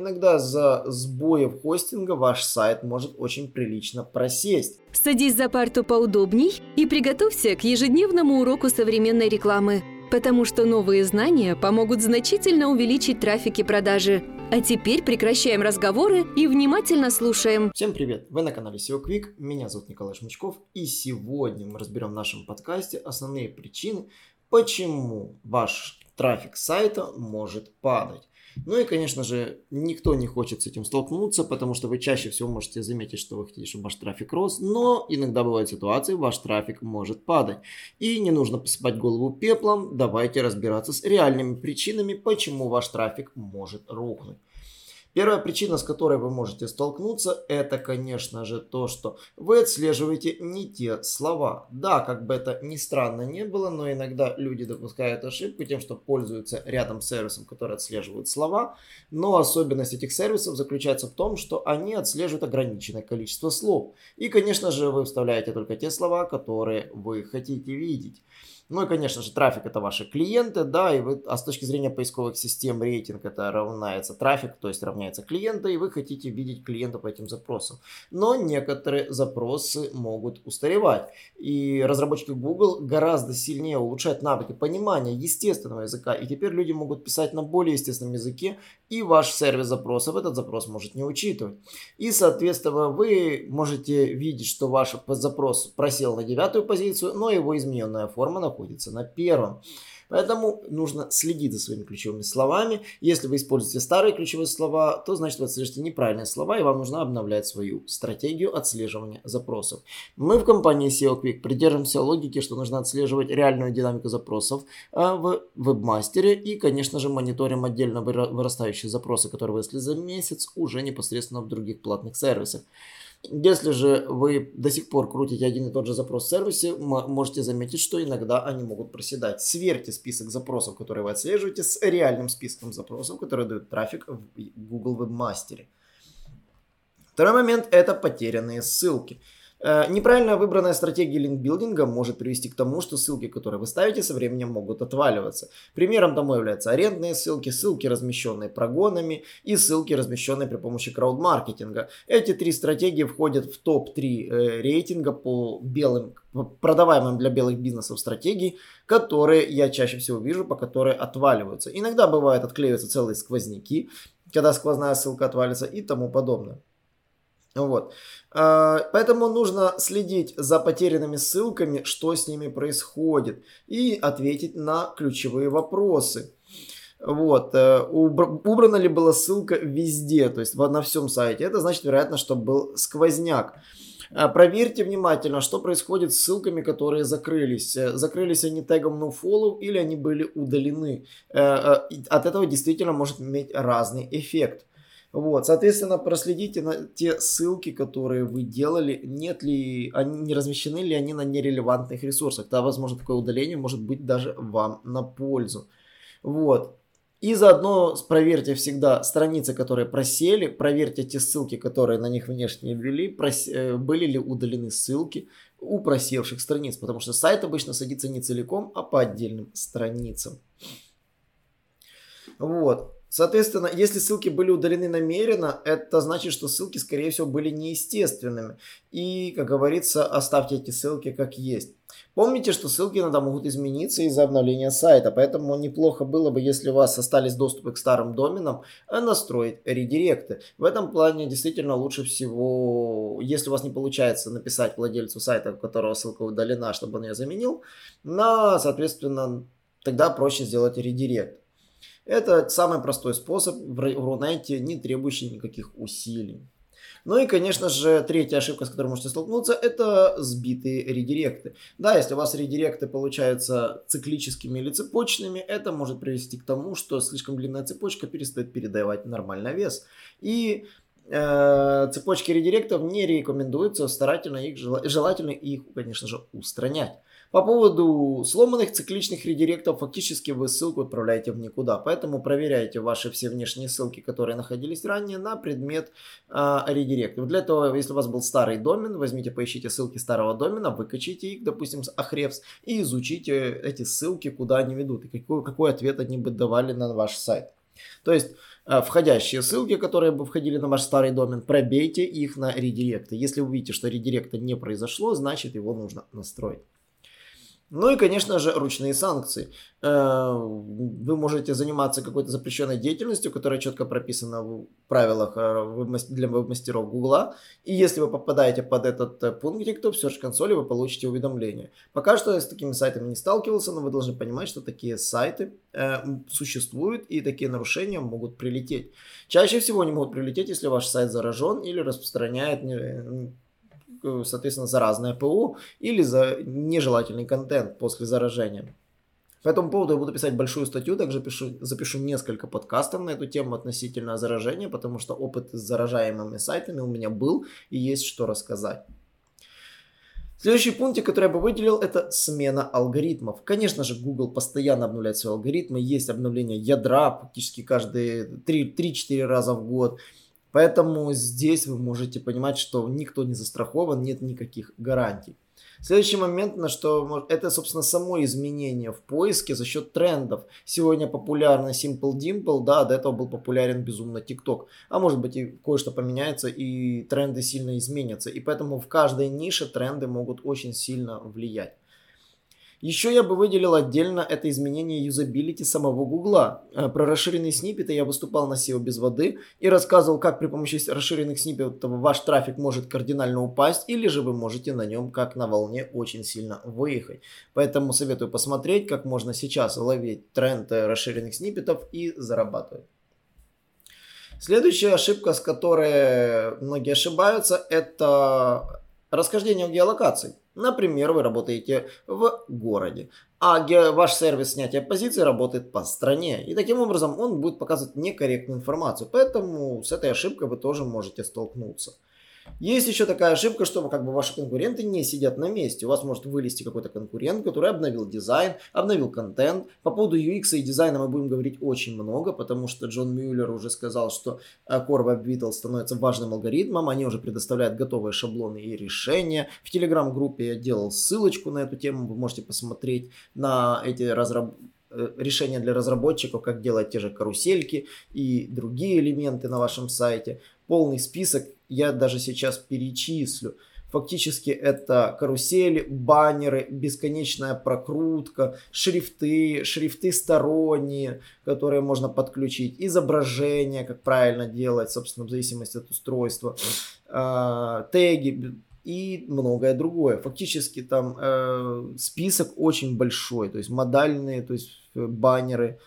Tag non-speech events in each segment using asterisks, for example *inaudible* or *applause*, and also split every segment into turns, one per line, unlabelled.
иногда за сбоев хостинга ваш сайт может очень прилично просесть.
Садись за парту поудобней и приготовься к ежедневному уроку современной рекламы, потому что новые знания помогут значительно увеличить трафик и продажи. А теперь прекращаем разговоры и внимательно слушаем.
Всем привет! Вы на канале SEO Quick, меня зовут Николай Шмычков, и сегодня мы разберем в нашем подкасте основные причины, почему ваш трафик сайта может падать. Ну и, конечно же, никто не хочет с этим столкнуться, потому что вы чаще всего можете заметить, что вы хотите, чтобы ваш трафик рос, но иногда бывают ситуации, ваш трафик может падать. И не нужно посыпать голову пеплом, давайте разбираться с реальными причинами, почему ваш трафик может рухнуть. Первая причина, с которой вы можете столкнуться, это, конечно же, то, что вы отслеживаете не те слова. Да, как бы это ни странно не было, но иногда люди допускают ошибку тем, что пользуются рядом сервисом, который отслеживает слова. Но особенность этих сервисов заключается в том, что они отслеживают ограниченное количество слов. И, конечно же, вы вставляете только те слова, которые вы хотите видеть. Ну и, конечно же, трафик это ваши клиенты, да, и вы, а с точки зрения поисковых систем рейтинг это равняется трафик, то есть равняется клиента, и вы хотите видеть клиента по этим запросам. Но некоторые запросы могут устаревать, и разработчики Google гораздо сильнее улучшают навыки понимания естественного языка, и теперь люди могут писать на более естественном языке, и ваш сервис запросов этот запрос может не учитывать. И, соответственно, вы можете видеть, что ваш запрос просел на девятую позицию, но его измененная форма находится находится на первом. Поэтому нужно следить за своими ключевыми словами. Если вы используете старые ключевые слова, то значит вы отслеживаете неправильные слова, и вам нужно обновлять свою стратегию отслеживания запросов. Мы в компании SEO Quick придерживаемся логики, что нужно отслеживать реальную динамику запросов а, в вебмастере и, конечно же, мониторим отдельно вырастающие запросы, которые выросли за месяц уже непосредственно в других платных сервисах. Если же вы до сих пор крутите один и тот же запрос в сервисе, можете заметить, что иногда они могут проседать. Сверьте список запросов, которые вы отслеживаете, с реальным списком запросов, которые дают трафик в Google Webmaster. Второй момент – это потерянные ссылки. Э, неправильно выбранная стратегия линкбилдинга может привести к тому, что ссылки, которые вы ставите, со временем могут отваливаться. Примером тому являются арендные ссылки, ссылки, размещенные прогонами и ссылки, размещенные при помощи краудмаркетинга. Эти три стратегии входят в топ-3 э, рейтинга по белым продаваемым для белых бизнесов стратегий, которые я чаще всего вижу, по которые отваливаются. Иногда бывает отклеиваются целые сквозняки, когда сквозная ссылка отвалится и тому подобное. Вот. А, поэтому нужно следить за потерянными ссылками, что с ними происходит, и ответить на ключевые вопросы. Вот. Э, убрана ли была ссылка везде, то есть на всем сайте. Это значит, вероятно, что был сквозняк. А, проверьте внимательно, что происходит с ссылками, которые закрылись. Э, закрылись они тегом nofollow или они были удалены. Э, от этого действительно может иметь разный эффект. Вот, соответственно, проследите на те ссылки, которые вы делали, нет ли, они не размещены ли они на нерелевантных ресурсах. Да, возможно, такое удаление может быть даже вам на пользу. Вот. И заодно проверьте всегда страницы, которые просели, проверьте те ссылки, которые на них внешне ввели, прос... Э, были ли удалены ссылки у просевших страниц, потому что сайт обычно садится не целиком, а по отдельным страницам. Вот. Соответственно, если ссылки были удалены намеренно, это значит, что ссылки, скорее всего, были неестественными. И, как говорится, оставьте эти ссылки как есть. Помните, что ссылки иногда могут измениться из-за обновления сайта, поэтому неплохо было бы, если у вас остались доступы к старым доменам, настроить редиректы. В этом плане действительно лучше всего, если у вас не получается написать владельцу сайта, у которого ссылка удалена, чтобы он ее заменил, на, соответственно, тогда проще сделать редирект. Это самый простой способ в Рунете, не требующий никаких усилий. Ну и, конечно же, третья ошибка, с которой можете столкнуться, это сбитые редиректы. Да, если у вас редиректы получаются циклическими или цепочными, это может привести к тому, что слишком длинная цепочка перестает передавать нормальный вес. И э, цепочки редиректов не рекомендуется старательно их, желательно их, конечно же, устранять. По поводу сломанных цикличных редиректов, фактически вы ссылку отправляете в никуда. Поэтому проверяйте ваши все внешние ссылки, которые находились ранее, на предмет э, редиректов. Для этого, если у вас был старый домен, возьмите, поищите ссылки старого домена, выкачите их, допустим, с Ahrefs, и изучите эти ссылки, куда они ведут, и какой, какой ответ они бы давали на ваш сайт. То есть, э, входящие ссылки, которые бы входили на ваш старый домен, пробейте их на редиректы. Если вы видите, что редиректа не произошло, значит его нужно настроить. Ну и, конечно же, ручные санкции. Э, вы можете заниматься какой-то запрещенной деятельностью, которая четко прописана в правилах э, для веб-мастеров Гугла. И если вы попадаете под этот э, пунктик, то в Search консоли вы получите уведомление. Пока что я с такими сайтами не сталкивался, но вы должны понимать, что такие сайты существуют и такие нарушения могут прилететь. Чаще всего они могут прилететь, если ваш сайт заражен или распространяет Э, соответственно, заразное ПО или за нежелательный контент после заражения. По этому поводу я буду писать большую статью, также пишу, запишу несколько подкастов на эту тему относительно заражения, потому что опыт с заражаемыми сайтами у меня был и есть что рассказать. Следующий пункт, который я бы выделил, это смена алгоритмов. Конечно же, Google постоянно обновляет свои алгоритмы. Есть обновление ядра практически каждые 3-4 раза в год. Поэтому здесь вы можете понимать, что никто не застрахован, нет никаких гарантий. Следующий момент, на что это, собственно, само изменение в поиске за счет трендов. Сегодня популярна Simple Dimple, да, до этого был популярен безумно TikTok. А может быть и кое-что поменяется, и тренды сильно изменятся. И поэтому в каждой нише тренды могут очень сильно влиять. Еще я бы выделил отдельно это изменение юзабилити самого Гугла. Э, про расширенные сниппеты я выступал на SEO без воды и рассказывал, как при помощи расширенных сниппетов ваш трафик может кардинально упасть, или же вы можете на нем, как на волне, очень сильно выехать. Поэтому советую посмотреть, как можно сейчас ловить тренд э, расширенных сниппетов и зарабатывать. Следующая ошибка, с которой многие ошибаются, это расхождение в геолокации. Например, вы работаете в городе, а ваш сервис снятия позиции работает по стране. И таким образом он будет показывать некорректную информацию. Поэтому с этой ошибкой вы тоже можете столкнуться. Есть еще такая ошибка, что как бы ваши конкуренты не сидят на месте. У вас может вылезти какой-то конкурент, который обновил дизайн, обновил контент. По поводу UX и дизайна мы будем говорить очень много, потому что Джон Мюллер уже сказал, что э, Core Web Vitals становится важным алгоритмом. Они уже предоставляют готовые шаблоны и решения. В Telegram-группе я делал ссылочку на эту тему, вы можете посмотреть на эти разработки э, решения для разработчиков, как делать те же карусельки и другие элементы на вашем сайте. Полный список я даже сейчас перечислю. Фактически это карусели, баннеры, бесконечная прокрутка, шрифты, шрифты сторонние, которые можно подключить, изображения, как правильно делать, собственно, в зависимости от устройства, э, теги и многое другое. Фактически там э, список очень большой, то есть модальные, то есть э, баннеры,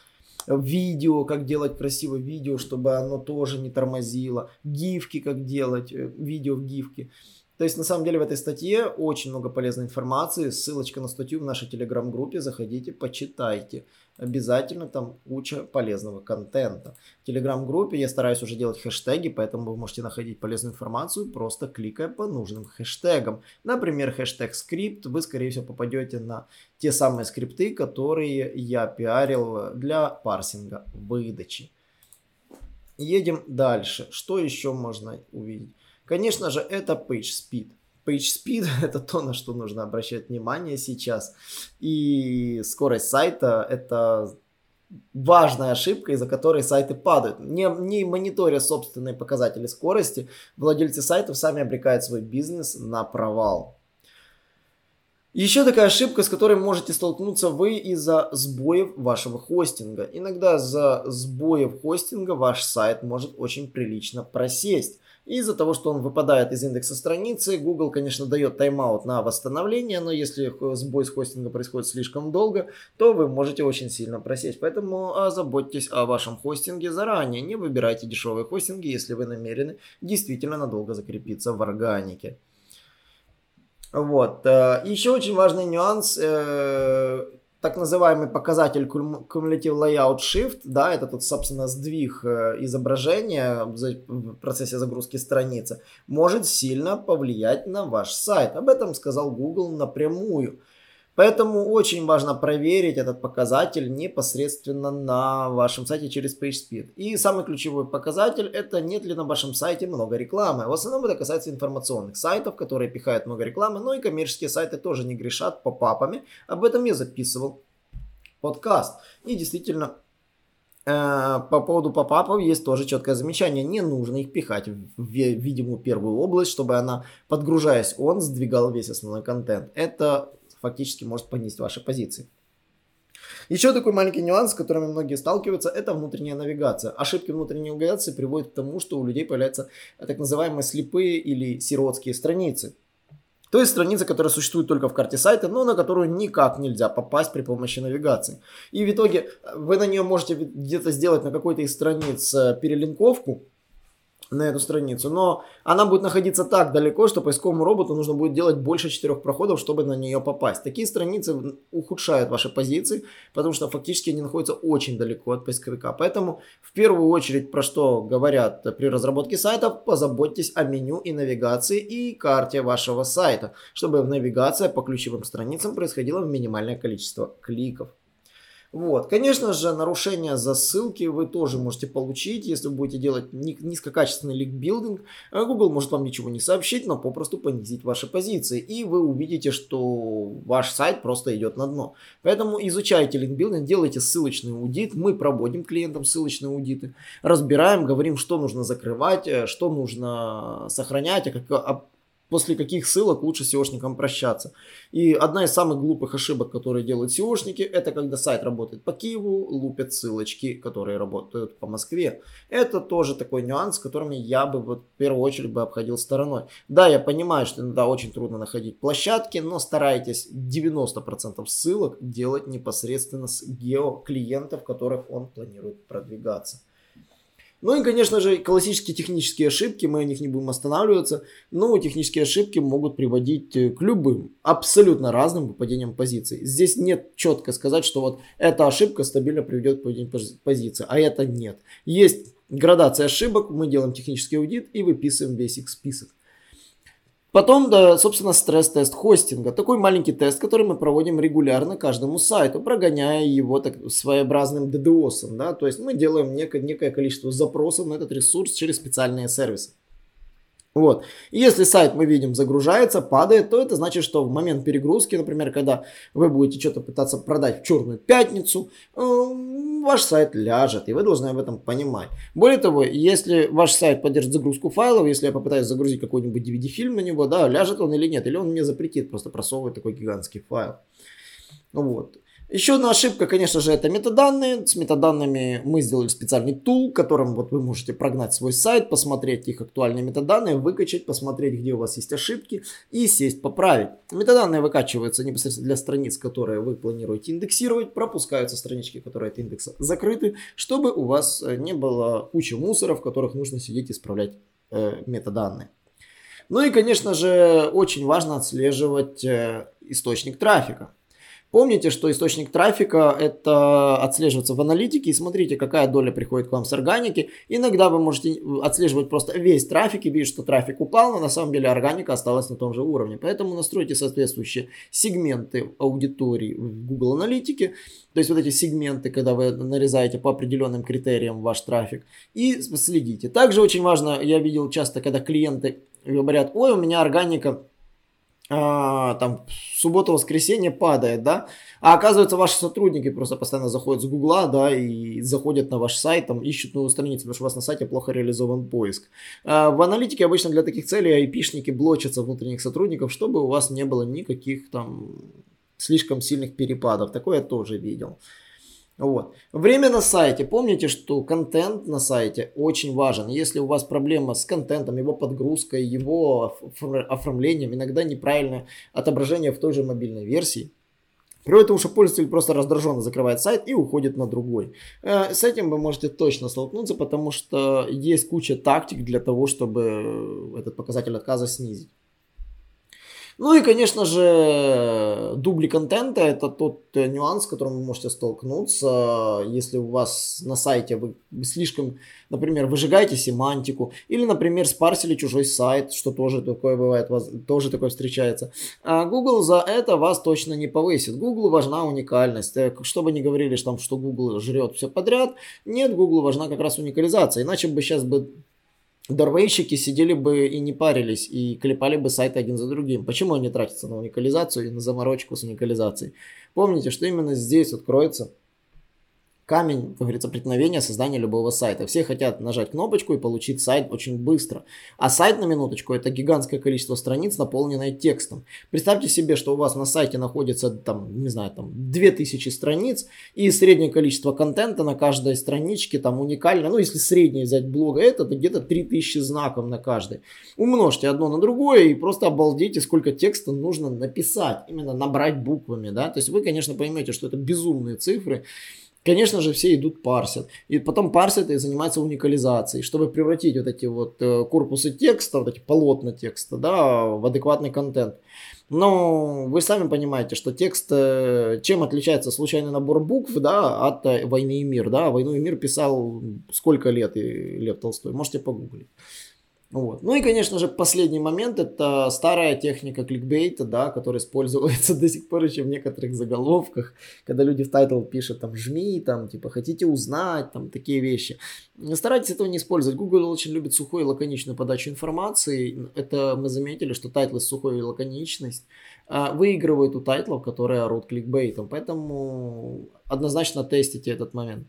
видео, как делать красивое видео, чтобы оно тоже не тормозило, гифки, как делать, э, видео в гифке. То есть, на самом деле, в этой статье очень много полезной информации. Ссылочка на статью в нашей телеграм-группе. Заходите, почитайте. Обязательно там куча полезного контента. В телеграм-группе я стараюсь уже делать хэштеги, поэтому вы можете находить полезную информацию, просто кликая по нужным хэштегам. Например, хэштег скрипт. Вы, скорее всего, попадете на те самые скрипты, которые я пиарил для парсинга выдачи. Едем дальше. Что еще можно увидеть? Конечно же, это PageSpeed. PageSpeed – *laughs* это то, на что нужно обращать внимание сейчас. И скорость сайта – это важная ошибка, из-за которой сайты падают. Не, не мониторя собственные показатели скорости, владельцы сайтов сами обрекают свой бизнес на провал. Еще такая ошибка, с которой можете столкнуться вы из-за сбоев вашего хостинга. Иногда за сбоев хостинга ваш сайт может очень прилично просесть. Из-за того, что он выпадает из индекса страницы, Google, конечно, дает тайм-аут на восстановление, но если сбой с хостинга происходит слишком долго, то вы можете очень сильно просесть. Поэтому озаботьтесь о вашем хостинге заранее. Не выбирайте дешевые хостинги, если вы намерены действительно надолго закрепиться в органике. Вот. Э, Еще очень важный нюанс э, так называемый показатель Cumulative Layout Shift, да, это тут, собственно, сдвиг э, изображения в процессе загрузки страницы, может сильно повлиять на ваш сайт. Об этом сказал Google напрямую. Поэтому очень важно проверить этот показатель непосредственно на вашем сайте через PageSpeed. И самый ключевой показатель это нет ли на вашем сайте много рекламы. В основном это касается информационных сайтов, которые пихают много рекламы, но и коммерческие сайты тоже не грешат по папами. Об этом я записывал подкаст. И действительно Э, по поводу попапов есть тоже четкое замечание. Не нужно их пихать в видимую первую область, чтобы она, подгружаясь, он сдвигал весь основной контент. Это фактически может понизить ваши позиции. Еще такой маленький нюанс, с которым многие сталкиваются, это внутренняя навигация. Ошибки внутренней навигации приводят к тому, что у людей появляются так называемые слепые или сиротские страницы. То есть страница, которая существует только в карте сайта, но на которую никак нельзя попасть при помощи навигации. И в итоге вы на нее можете где-то сделать на какой-то из страниц э, перелинковку, на эту страницу, но она будет находиться так далеко, что поисковому роботу нужно будет делать больше четырех проходов, чтобы на нее попасть. Такие страницы ухудшают ваши позиции, потому что фактически они находятся очень далеко от поисковика. Поэтому в первую очередь, про что говорят при разработке сайта, позаботьтесь о меню и навигации и карте вашего сайта, чтобы навигация по ключевым страницам происходила в минимальное количество кликов. Вот. Конечно же, нарушение засылки вы тоже можете получить, если вы будете делать низкокачественный ликбилдинг. А Google может вам ничего не сообщить, но попросту понизить ваши позиции. И вы увидите, что ваш сайт просто идет на дно. Поэтому изучайте линкбилдинг, делайте ссылочный аудит. Мы проводим клиентам ссылочные аудиты. Разбираем, говорим, что нужно закрывать, э, что нужно сохранять, а, как, а после каких ссылок лучше SEOшникам прощаться. И одна из самых глупых ошибок, которые делают SEOшники, это когда сайт работает по Киеву, лупят ссылочки, которые работают по Москве. Это тоже такой нюанс, которыми я бы вот в первую очередь бы обходил стороной. Да, я понимаю, что иногда очень трудно находить площадки, но старайтесь 90% ссылок делать непосредственно с геоклиентов, которых он планирует продвигаться. Ну и, конечно же, классические технические ошибки, мы о них не будем останавливаться, но технические ошибки могут приводить э, к любым, абсолютно разным выпадениям позиций. Здесь нет четко сказать, что вот эта ошибка стабильно приведет к выпадению позиции, а это нет. Есть градация ошибок, мы делаем технический аудит и выписываем весь их список. Потом, да, собственно, стресс-тест хостинга. Такой маленький тест, который мы проводим регулярно каждому сайту, прогоняя его так, своеобразным DDoS. Да? То есть мы делаем некое, некое количество запросов на этот ресурс через специальные сервисы. Вот. И если сайт, мы видим, загружается, падает, то это значит, что в момент перегрузки, например, когда вы будете что-то пытаться продать в черную пятницу, э, ваш сайт ляжет, и вы должны об этом понимать. Более того, если ваш сайт поддержит загрузку файлов, если я попытаюсь загрузить какой-нибудь DVD-фильм на него, да, ляжет он или нет, или он мне запретит просто просовывать такой гигантский файл. Вот. Еще одна ошибка, конечно же, это метаданные. С метаданными мы сделали специальный тул, которым вот вы можете прогнать свой сайт, посмотреть их актуальные метаданные, выкачать, посмотреть, где у вас есть ошибки и сесть поправить. Метаданные выкачиваются непосредственно для страниц, которые вы планируете индексировать, пропускаются странички, которые от индекса закрыты, чтобы у вас э, не было кучи мусора, в которых нужно сидеть и исправлять э, метаданные. Ну и, конечно же, очень важно отслеживать э, источник трафика. Помните, что источник трафика это отслеживается в аналитике и смотрите, какая доля приходит к вам с органики. Иногда вы можете отслеживать просто весь трафик и видеть, что трафик упал, но на самом деле органика осталась на том же уровне. Поэтому настройте соответствующие сегменты аудитории в Google аналитике. То есть вот эти сегменты, когда вы нарезаете по определенным критериям ваш трафик и следите. Также очень важно, я видел часто, когда клиенты говорят, ой, у меня органика а, там суббота-воскресенье падает, да, а оказывается ваши сотрудники просто постоянно заходят с гугла, да, и заходят на ваш сайт, там ищут новую страницу, потому что у вас на сайте плохо реализован поиск. А в аналитике обычно для таких целей айпишники блочатся внутренних сотрудников, чтобы у вас не было никаких там слишком сильных перепадов. Такое я тоже видел. Вот. Время на сайте. Помните, что контент на сайте очень важен. Если у вас проблема с контентом, его подгрузкой, его оформлением, иногда неправильное отображение в той же мобильной версии, Приводит к тому, что пользователь просто раздраженно закрывает сайт и уходит на другой. Э, с этим вы можете точно столкнуться, потому что есть куча тактик для того, чтобы этот показатель отказа снизить. Ну и, конечно же, дубли контента это тот э, нюанс, с которым вы можете столкнуться, если у вас на сайте вы слишком, например, выжигаете семантику, или, например, спарсили чужой сайт, что тоже такое бывает, тоже такое встречается. А Google за это вас точно не повысит. Google важна уникальность. Э, что бы ни говорили, что, там, что Google жрет все подряд, нет, Google важна как раз уникализация. Иначе бы сейчас бы Дорвейщики сидели бы и не парились, и клепали бы сайты один за другим. Почему они тратятся на уникализацию и на заморочку с уникализацией? Помните, что именно здесь откроется камень, как говорится, преткновения создания любого сайта. Все хотят нажать кнопочку и получить сайт очень быстро. А сайт, на минуточку, это гигантское количество страниц, наполненное текстом. Представьте себе, что у вас на сайте находится, там, не знаю, там, 2000 страниц, и среднее количество контента на каждой страничке там уникально. Ну, если среднее взять блога, это, то где-то 3000 знаков на каждой. Умножьте одно на другое и просто обалдейте, сколько текста нужно написать, именно набрать буквами, да. То есть вы, конечно, поймете, что это безумные цифры, Конечно же, все идут парсят. И потом парсят и занимаются уникализацией, чтобы превратить вот эти вот э, корпусы текста, вот эти полотна текста, да, в адекватный контент. Но вы сами понимаете, что текст, э, чем отличается случайный набор букв, да, от э, «Войны и мир», да. «Войну и мир» писал сколько лет и Лев Толстой, можете погуглить. Вот. Ну и, конечно же, последний момент это старая техника кликбейта, да, которая используется *laughs* до сих пор еще в некоторых заголовках, когда люди в title пишут там жми, там типа хотите узнать, там такие вещи. Старайтесь этого не использовать. Google очень любит сухую и лаконичную подачу информации. Это мы заметили, что title ы с сухой и лаконичность а, выигрывают у title ов, которые орут кликбейтом. Поэтому однозначно тестите этот момент.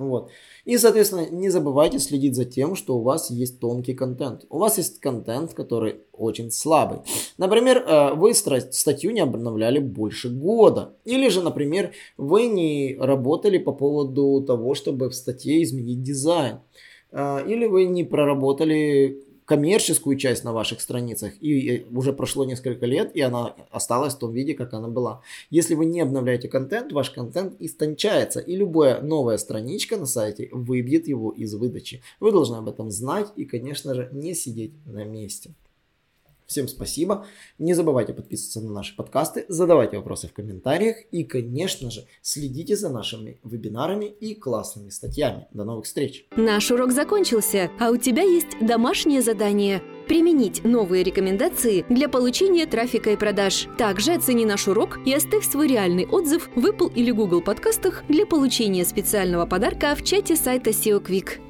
Вот. И, соответственно, не забывайте следить за тем, что у вас есть тонкий контент. У вас есть контент, который очень слабый. Например, э, вы статью не обновляли больше года. Или же, например, вы не работали по поводу того, чтобы в статье изменить дизайн. Э, или вы не проработали коммерческую часть на ваших страницах, и уже прошло несколько лет, и она осталась в том виде, как она была. Если вы не обновляете контент, ваш контент истончается, и любая новая страничка на сайте выбьет его из выдачи. Вы должны об этом знать и, конечно же, не сидеть на месте. Всем спасибо. Не забывайте подписываться на наши подкасты, задавайте вопросы в комментариях и, конечно же, следите за нашими вебинарами и классными статьями. До новых встреч!
Наш урок закончился, а у тебя есть домашнее задание – применить новые рекомендации для получения трафика и продаж. Также оцени наш урок и оставь свой реальный отзыв в Apple или Google подкастах для получения специального подарка в чате сайта SEO Quick.